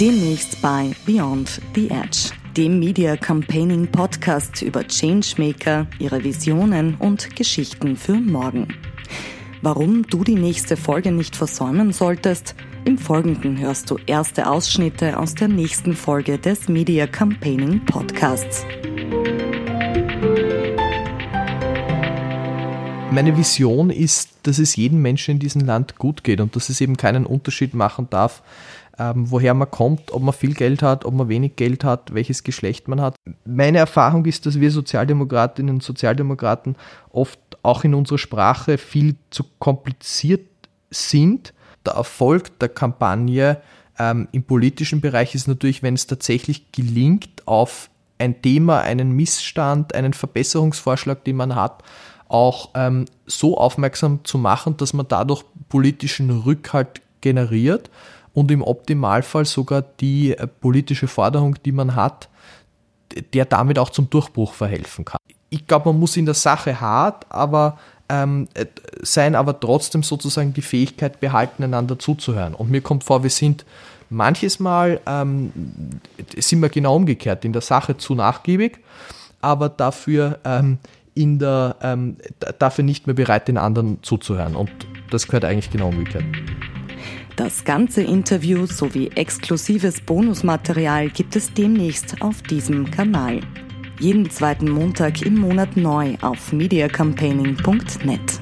Demnächst bei Beyond the Edge, dem Media Campaigning Podcast über Changemaker, ihre Visionen und Geschichten für morgen. Warum du die nächste Folge nicht versäumen solltest, im Folgenden hörst du erste Ausschnitte aus der nächsten Folge des Media Campaigning Podcasts. Meine Vision ist, dass es jedem Menschen in diesem Land gut geht und dass es eben keinen Unterschied machen darf, ähm, woher man kommt, ob man viel Geld hat, ob man wenig Geld hat, welches Geschlecht man hat. Meine Erfahrung ist, dass wir Sozialdemokratinnen und Sozialdemokraten oft auch in unserer Sprache viel zu kompliziert sind. Der Erfolg der Kampagne ähm, im politischen Bereich ist natürlich, wenn es tatsächlich gelingt, auf ein Thema, einen Missstand, einen Verbesserungsvorschlag, den man hat, auch ähm, so aufmerksam zu machen, dass man dadurch politischen Rückhalt generiert und im Optimalfall sogar die äh, politische Forderung, die man hat, der damit auch zum Durchbruch verhelfen kann. Ich glaube, man muss in der Sache hart, aber ähm, äh, sein, aber trotzdem sozusagen die Fähigkeit behalten, einander zuzuhören. Und mir kommt vor, wir sind manches Mal ähm, sind wir genau umgekehrt, in der Sache zu nachgiebig, aber dafür ähm, in der, ähm, dafür nicht mehr bereit, den anderen zuzuhören. Und das gehört eigentlich genau umgekehrt. Das ganze Interview sowie exklusives Bonusmaterial gibt es demnächst auf diesem Kanal. Jeden zweiten Montag im Monat neu auf mediacampaigning.net.